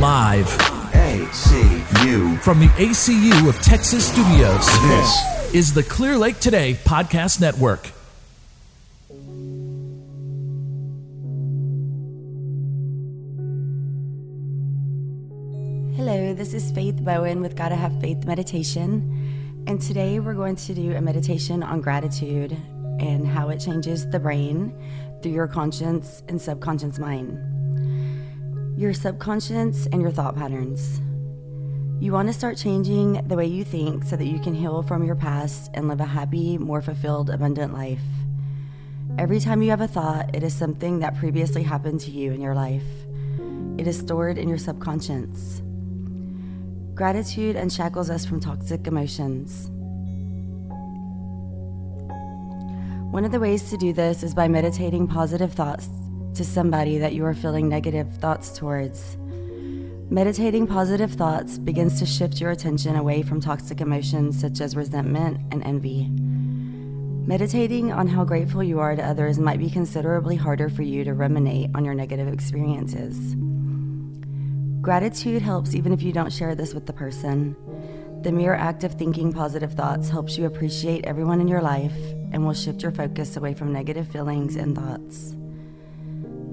Live ACU. from the ACU of Texas Studios. This is the Clear Lake Today Podcast Network. Hello, this is Faith Bowen with Gotta Have Faith Meditation. And today we're going to do a meditation on gratitude and how it changes the brain through your conscious and subconscious mind. Your subconscious and your thought patterns. You want to start changing the way you think so that you can heal from your past and live a happy, more fulfilled, abundant life. Every time you have a thought, it is something that previously happened to you in your life. It is stored in your subconscious. Gratitude unshackles us from toxic emotions. One of the ways to do this is by meditating positive thoughts to somebody that you are feeling negative thoughts towards. Meditating positive thoughts begins to shift your attention away from toxic emotions such as resentment and envy. Meditating on how grateful you are to others might be considerably harder for you to ruminate on your negative experiences. Gratitude helps even if you don't share this with the person. The mere act of thinking positive thoughts helps you appreciate everyone in your life and will shift your focus away from negative feelings and thoughts.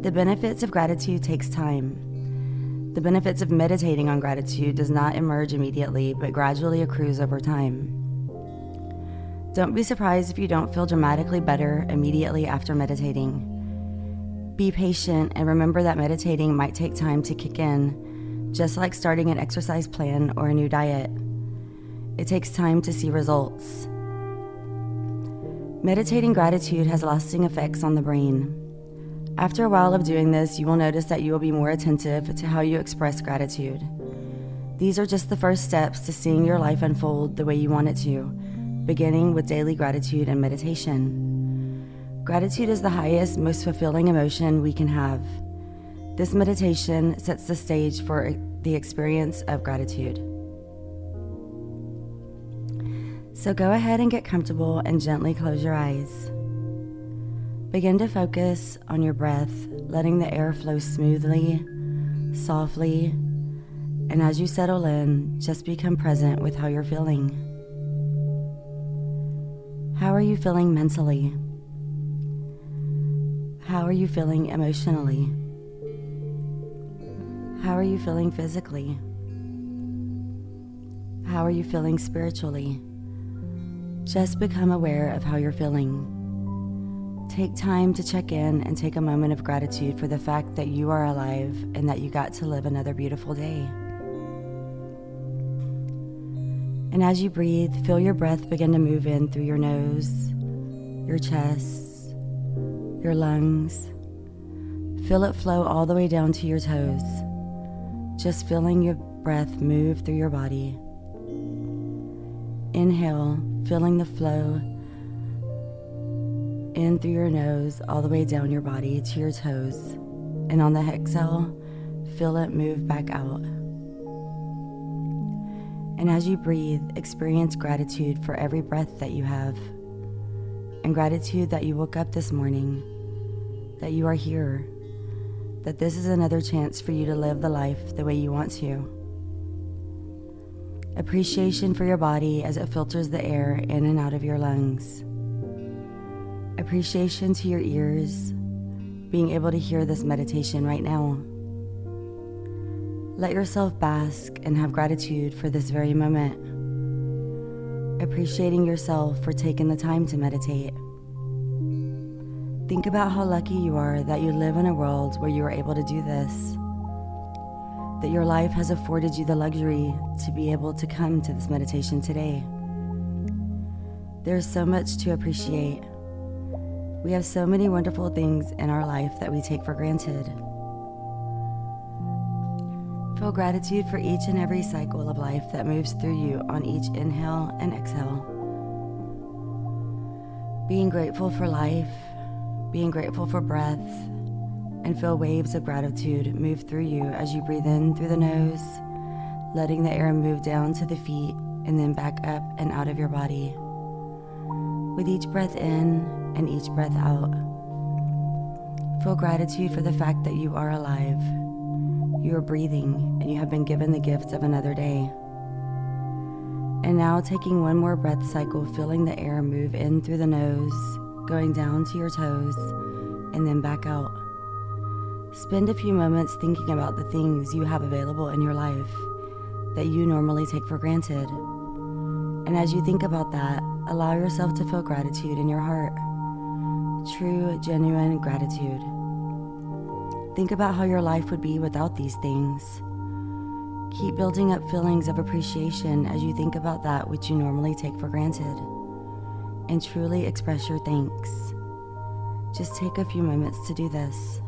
The benefits of gratitude takes time. The benefits of meditating on gratitude does not emerge immediately but gradually accrues over time. Don't be surprised if you don't feel dramatically better immediately after meditating. Be patient and remember that meditating might take time to kick in, just like starting an exercise plan or a new diet. It takes time to see results. Meditating gratitude has lasting effects on the brain. After a while of doing this, you will notice that you will be more attentive to how you express gratitude. These are just the first steps to seeing your life unfold the way you want it to, beginning with daily gratitude and meditation. Gratitude is the highest, most fulfilling emotion we can have. This meditation sets the stage for the experience of gratitude. So go ahead and get comfortable and gently close your eyes. Begin to focus on your breath, letting the air flow smoothly, softly, and as you settle in, just become present with how you're feeling. How are you feeling mentally? How are you feeling emotionally? How are you feeling physically? How are you feeling spiritually? Just become aware of how you're feeling. Take time to check in and take a moment of gratitude for the fact that you are alive and that you got to live another beautiful day. And as you breathe, feel your breath begin to move in through your nose, your chest, your lungs. Feel it flow all the way down to your toes. Just feeling your breath move through your body. Inhale, feeling the flow in through your nose, all the way down your body to your toes. And on the exhale, feel it move back out. And as you breathe, experience gratitude for every breath that you have, and gratitude that you woke up this morning, that you are here, that this is another chance for you to live the life the way you want to. Appreciation for your body as it filters the air in and out of your lungs. Appreciation to your ears, being able to hear this meditation right now. Let yourself bask and have gratitude for this very moment. Appreciating yourself for taking the time to meditate. Think about how lucky you are that you live in a world where you are able to do this. That your life has afforded you the luxury to be able to come to this meditation today. There's so much to appreciate. We have so many wonderful things in our life that we take for granted. Feel gratitude for each and every cycle of life that moves through you on each inhale and exhale. Being grateful for life, being grateful for breath, and feel waves of gratitude move through you as you breathe in through the nose, letting the air move down to the feet and then back up and out of your body. With each breath in and each breath out, feel gratitude for the fact that you are alive. You are breathing, and you have been given the gift of another day. And now, taking one more breath cycle, feeling the air move in through the nose, going down to your toes, and then back out. Spend a few moments thinking about the things you have available in your life that you normally take for granted. And as you think about that, allow yourself to feel gratitude in your heart. True, genuine gratitude. Think about how your life would be without these things. Keep building up feelings of appreciation as you think about that which you normally take for granted. And truly express your thanks. Just take a few moments to do this.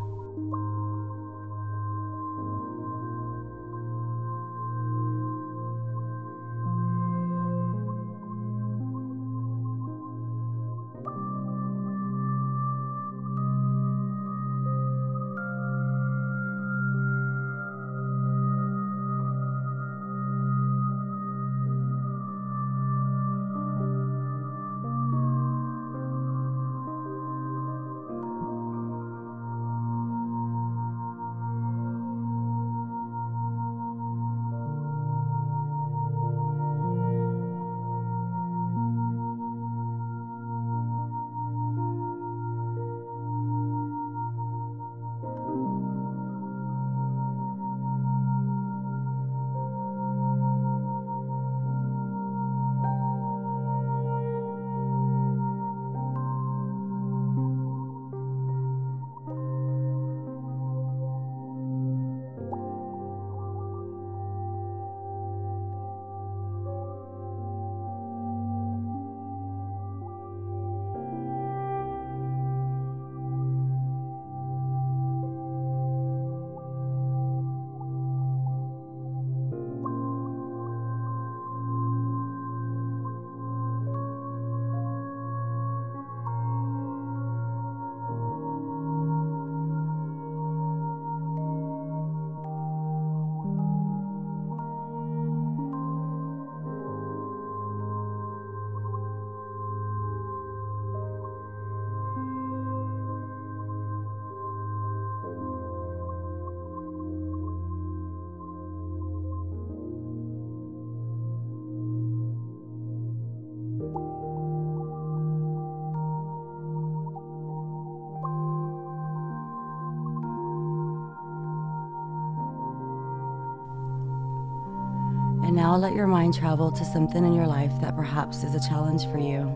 Let your mind travel to something in your life that perhaps is a challenge for you.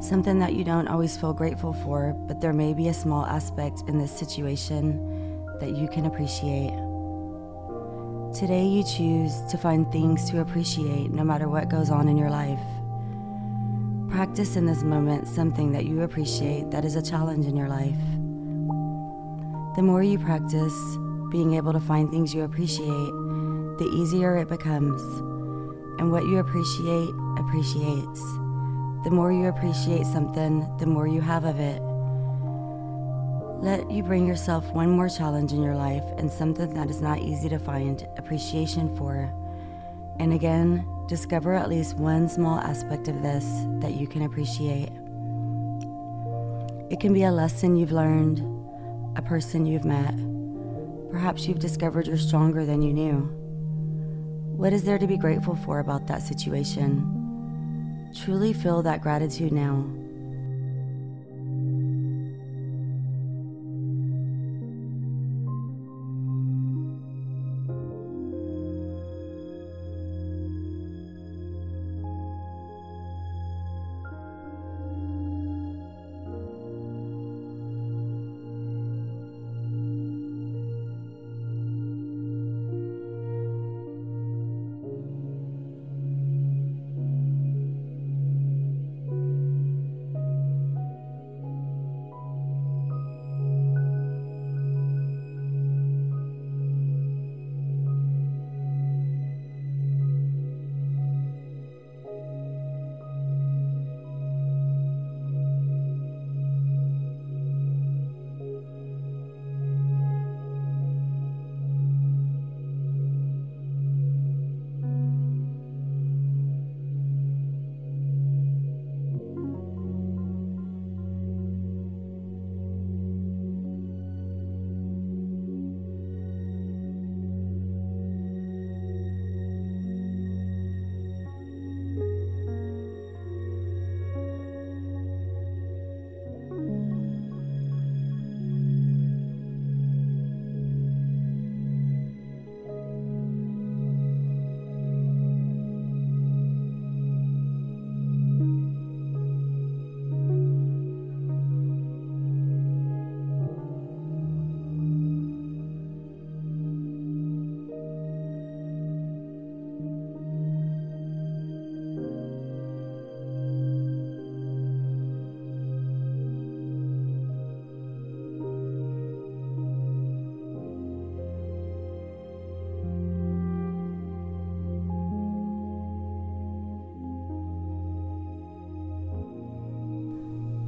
Something that you don't always feel grateful for, but there may be a small aspect in this situation that you can appreciate. Today, you choose to find things to appreciate no matter what goes on in your life. Practice in this moment something that you appreciate that is a challenge in your life. The more you practice being able to find things you appreciate, the easier it becomes. And what you appreciate appreciates. The more you appreciate something, the more you have of it. Let you bring yourself one more challenge in your life and something that is not easy to find appreciation for. And again, discover at least one small aspect of this that you can appreciate. It can be a lesson you've learned, a person you've met. Perhaps you've discovered you're stronger than you knew. What is there to be grateful for about that situation? Truly feel that gratitude now.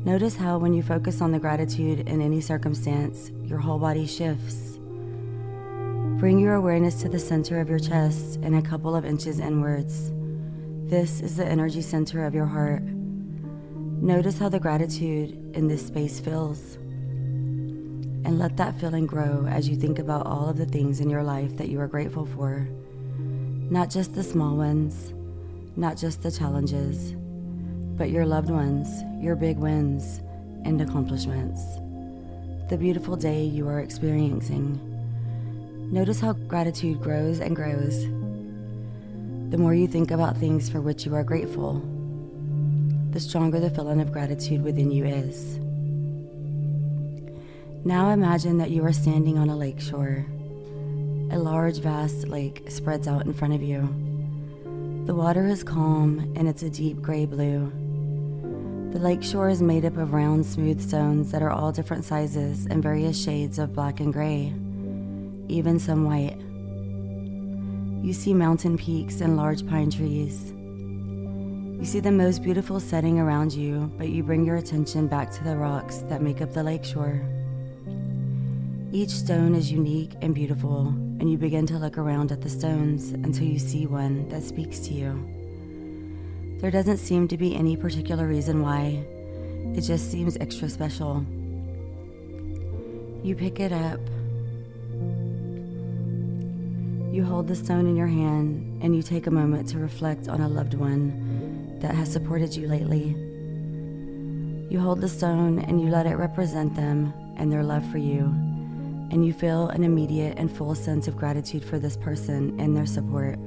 Notice how, when you focus on the gratitude in any circumstance, your whole body shifts. Bring your awareness to the center of your chest and a couple of inches inwards. This is the energy center of your heart. Notice how the gratitude in this space feels. And let that feeling grow as you think about all of the things in your life that you are grateful for. Not just the small ones, not just the challenges, but your loved ones, your big wins and accomplishments. The beautiful day you are experiencing. Notice how gratitude grows and grows. The more you think about things for which you are grateful, the stronger the feeling of gratitude within you is. Now imagine that you are standing on a lake shore. A large, vast lake spreads out in front of you. The water is calm and it's a deep gray blue. The lake shore is made up of round, smooth stones that are all different sizes and various shades of black and gray, even some white. You see mountain peaks and large pine trees. You see the most beautiful setting around you, but you bring your attention back to the rocks that make up the lakeshore. Each stone is unique and beautiful, and you begin to look around at the stones until you see one that speaks to you. There doesn't seem to be any particular reason why, it just seems extra special. You pick it up. You hold the stone in your hand and you take a moment to reflect on a loved one that has supported you lately. You hold the stone and you let it represent them and their love for you, and you feel an immediate and full sense of gratitude for this person and their support.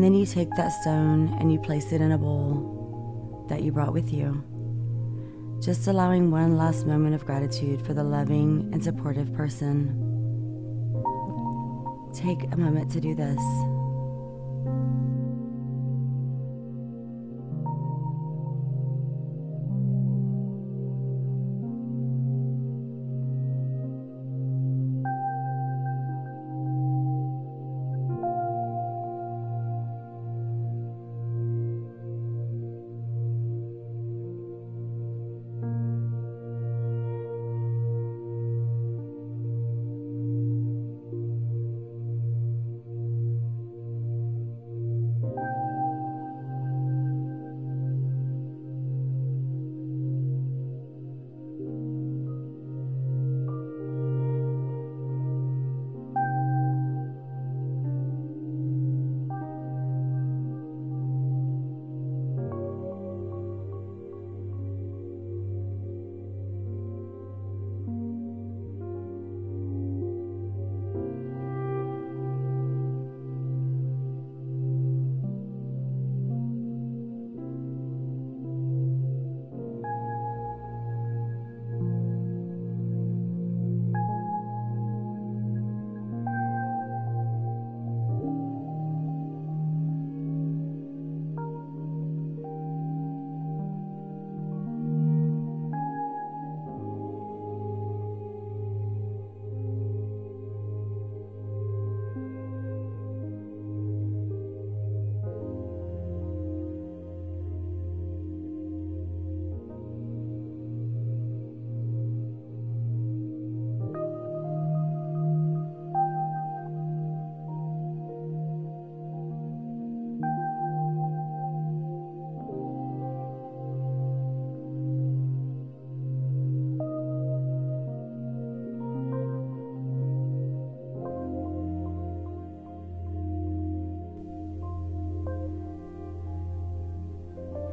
And then you take that stone and you place it in a bowl that you brought with you. Just allowing one last moment of gratitude for the loving and supportive person. Take a moment to do this.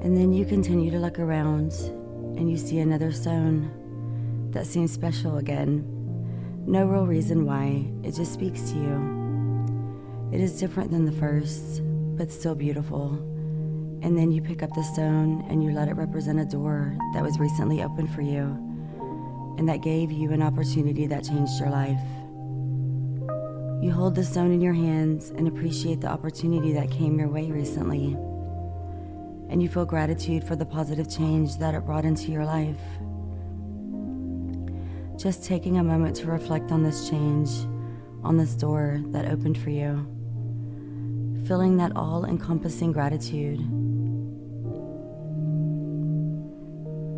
And then you continue to look around and you see another stone that seems special again. No real reason why, it just speaks to you. It is different than the first, but still beautiful. And then you pick up the stone and you let it represent a door that was recently opened for you and that gave you an opportunity that changed your life. You hold the stone in your hands and appreciate the opportunity that came your way recently. And you feel gratitude for the positive change that it brought into your life. Just taking a moment to reflect on this change, on this door that opened for you. Feeling that all encompassing gratitude.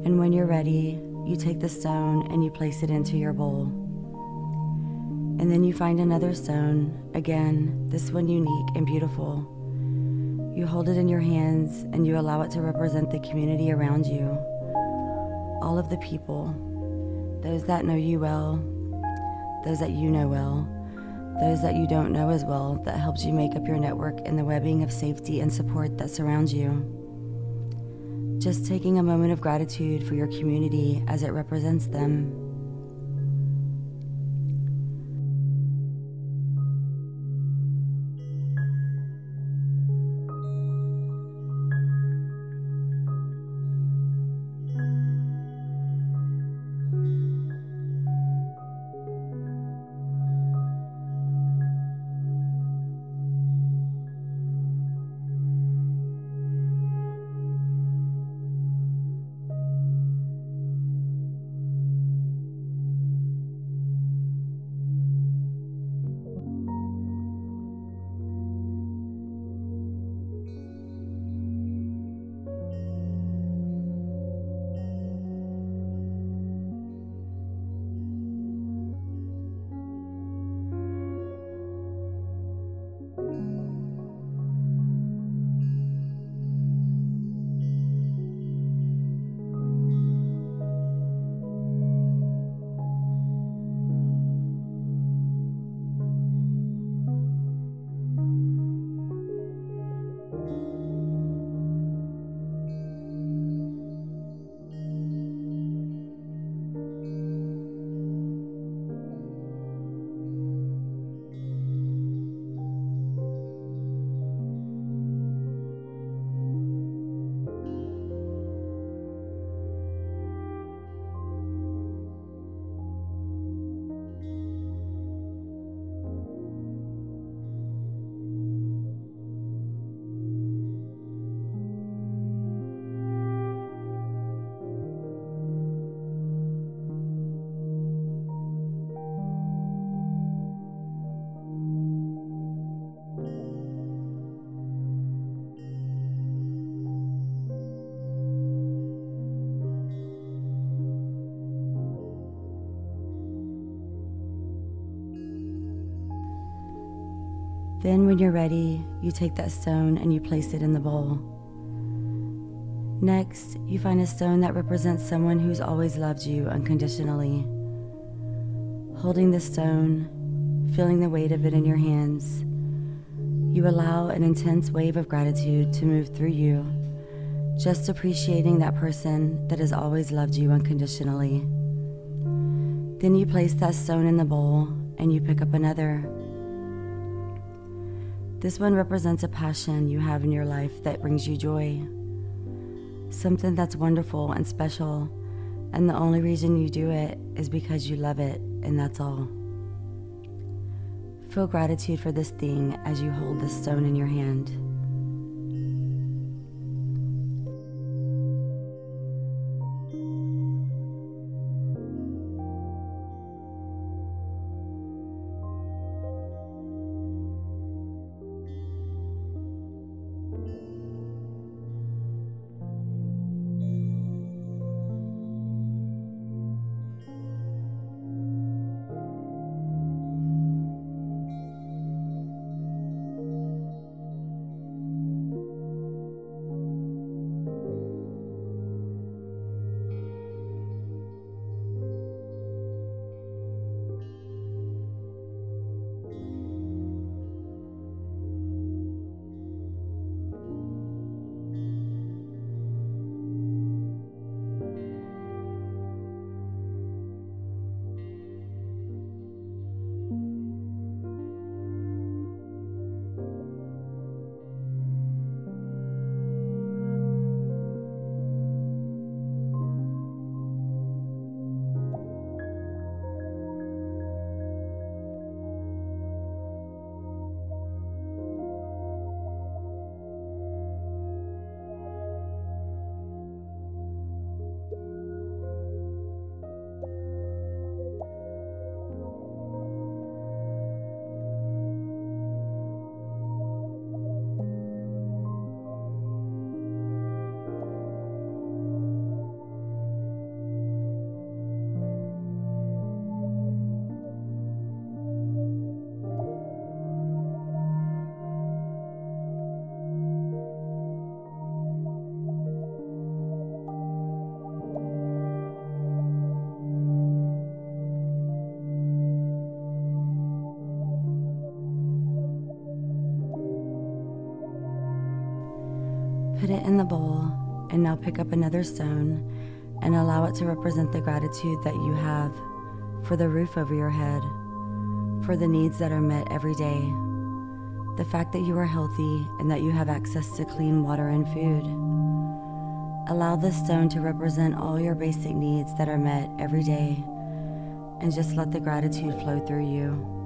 And when you're ready, you take the stone and you place it into your bowl. And then you find another stone, again, this one unique and beautiful. You hold it in your hands and you allow it to represent the community around you. All of the people, those that know you well, those that you know well, those that you don't know as well, that helps you make up your network and the webbing of safety and support that surrounds you. Just taking a moment of gratitude for your community as it represents them. Then, when you're ready, you take that stone and you place it in the bowl. Next, you find a stone that represents someone who's always loved you unconditionally. Holding the stone, feeling the weight of it in your hands, you allow an intense wave of gratitude to move through you, just appreciating that person that has always loved you unconditionally. Then you place that stone in the bowl and you pick up another this one represents a passion you have in your life that brings you joy. Something that's wonderful and special, and the only reason you do it is because you love it, and that's all. Feel gratitude for this thing as you hold this stone in your hand. Put it in the bowl, and now pick up another stone and allow it to represent the gratitude that you have for the roof over your head, for the needs that are met every day, the fact that you are healthy and that you have access to clean water and food. Allow this stone to represent all your basic needs that are met every day, and just let the gratitude flow through you.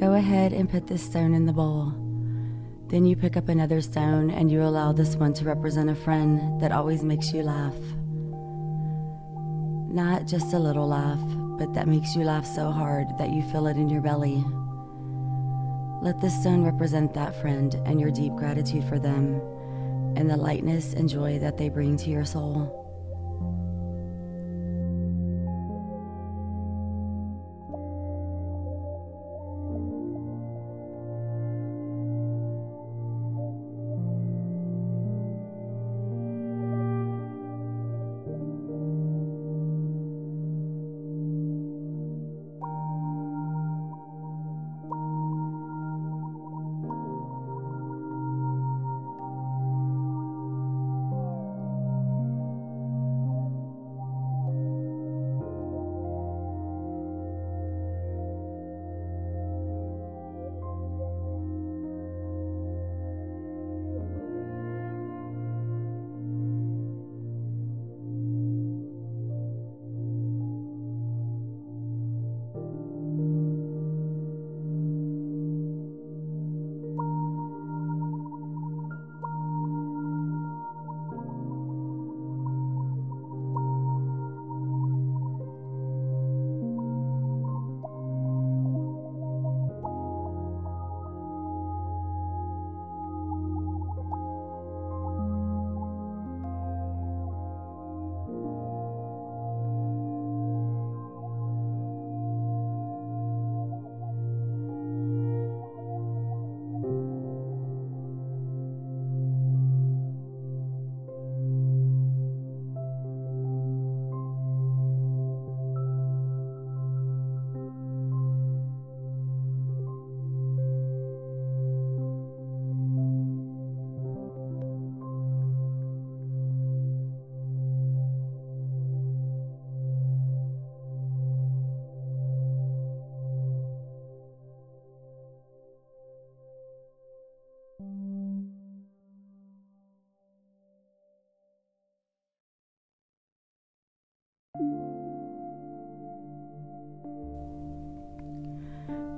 Go ahead and put this stone in the bowl. Then you pick up another stone and you allow this one to represent a friend that always makes you laugh. Not just a little laugh, but that makes you laugh so hard that you feel it in your belly. Let this stone represent that friend and your deep gratitude for them and the lightness and joy that they bring to your soul.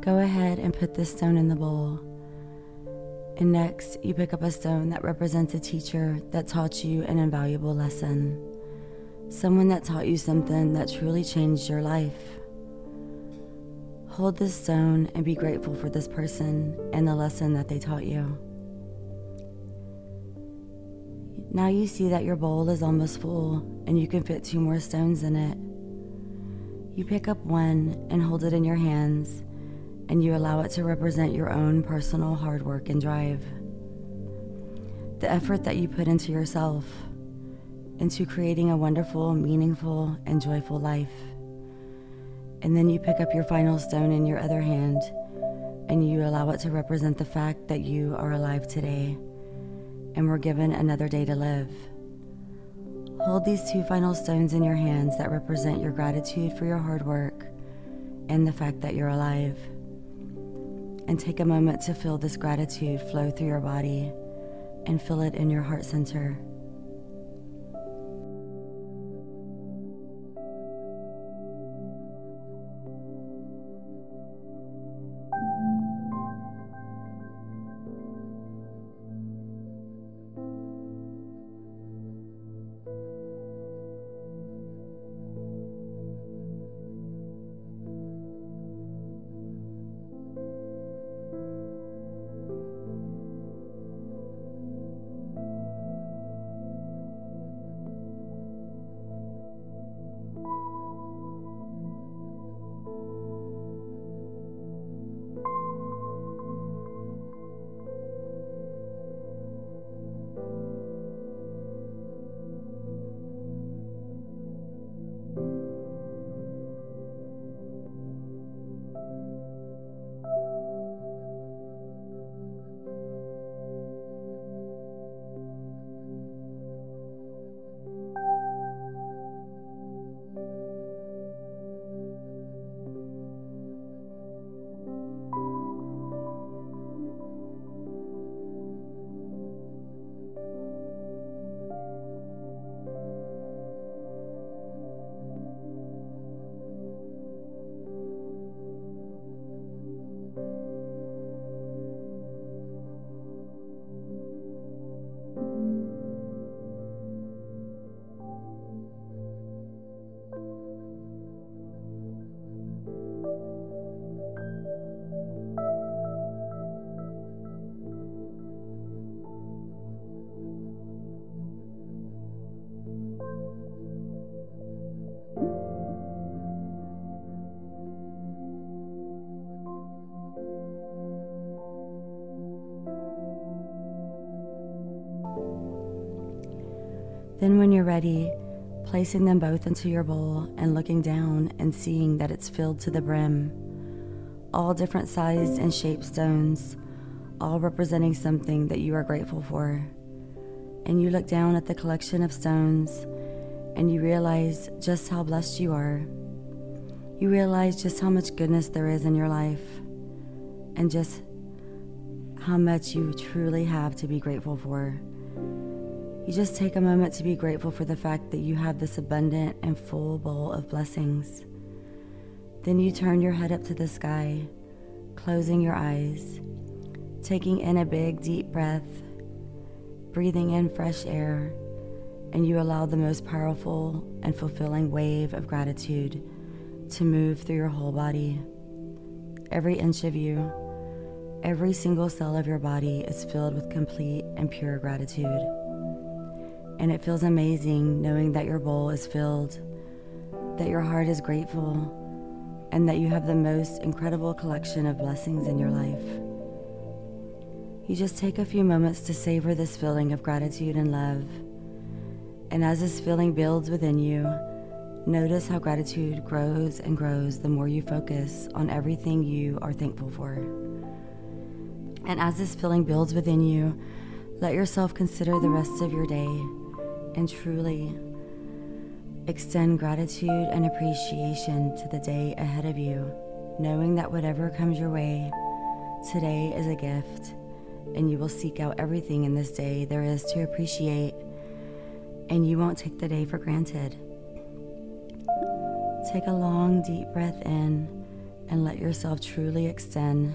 Go ahead and put this stone in the bowl. And next, you pick up a stone that represents a teacher that taught you an invaluable lesson. Someone that taught you something that truly changed your life. Hold this stone and be grateful for this person and the lesson that they taught you. Now you see that your bowl is almost full and you can fit two more stones in it. You pick up one and hold it in your hands, and you allow it to represent your own personal hard work and drive. The effort that you put into yourself, into creating a wonderful, meaningful, and joyful life. And then you pick up your final stone in your other hand, and you allow it to represent the fact that you are alive today and were given another day to live. Hold these two final stones in your hands that represent your gratitude for your hard work and the fact that you're alive. And take a moment to feel this gratitude flow through your body and feel it in your heart center. Then, when you're ready, placing them both into your bowl and looking down and seeing that it's filled to the brim. All different sized and shaped stones, all representing something that you are grateful for. And you look down at the collection of stones and you realize just how blessed you are. You realize just how much goodness there is in your life and just how much you truly have to be grateful for. You just take a moment to be grateful for the fact that you have this abundant and full bowl of blessings. Then you turn your head up to the sky, closing your eyes, taking in a big, deep breath, breathing in fresh air, and you allow the most powerful and fulfilling wave of gratitude to move through your whole body. Every inch of you, every single cell of your body is filled with complete and pure gratitude and it feels amazing knowing that your bowl is filled, that your heart is grateful, and that you have the most incredible collection of blessings in your life. You just take a few moments to savor this feeling of gratitude and love. And as this feeling builds within you, notice how gratitude grows and grows the more you focus on everything you are thankful for. And as this feeling builds within you, let yourself consider the rest of your day and truly extend gratitude and appreciation to the day ahead of you, knowing that whatever comes your way, today is a gift, and you will seek out everything in this day there is to appreciate, and you won't take the day for granted. Take a long, deep breath in and let yourself truly extend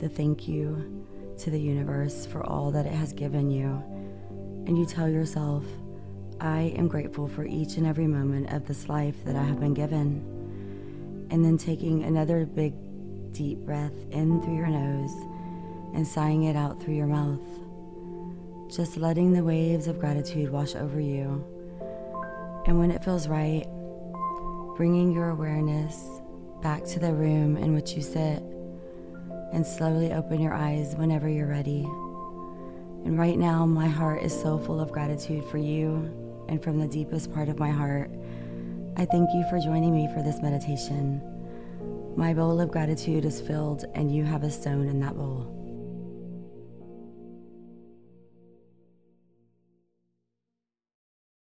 the thank you to the universe for all that it has given you, and you tell yourself, I am grateful for each and every moment of this life that I have been given. And then taking another big, deep breath in through your nose and sighing it out through your mouth. Just letting the waves of gratitude wash over you. And when it feels right, bringing your awareness back to the room in which you sit and slowly open your eyes whenever you're ready. And right now, my heart is so full of gratitude for you, and from the deepest part of my heart, I thank you for joining me for this meditation. My bowl of gratitude is filled, and you have a stone in that bowl.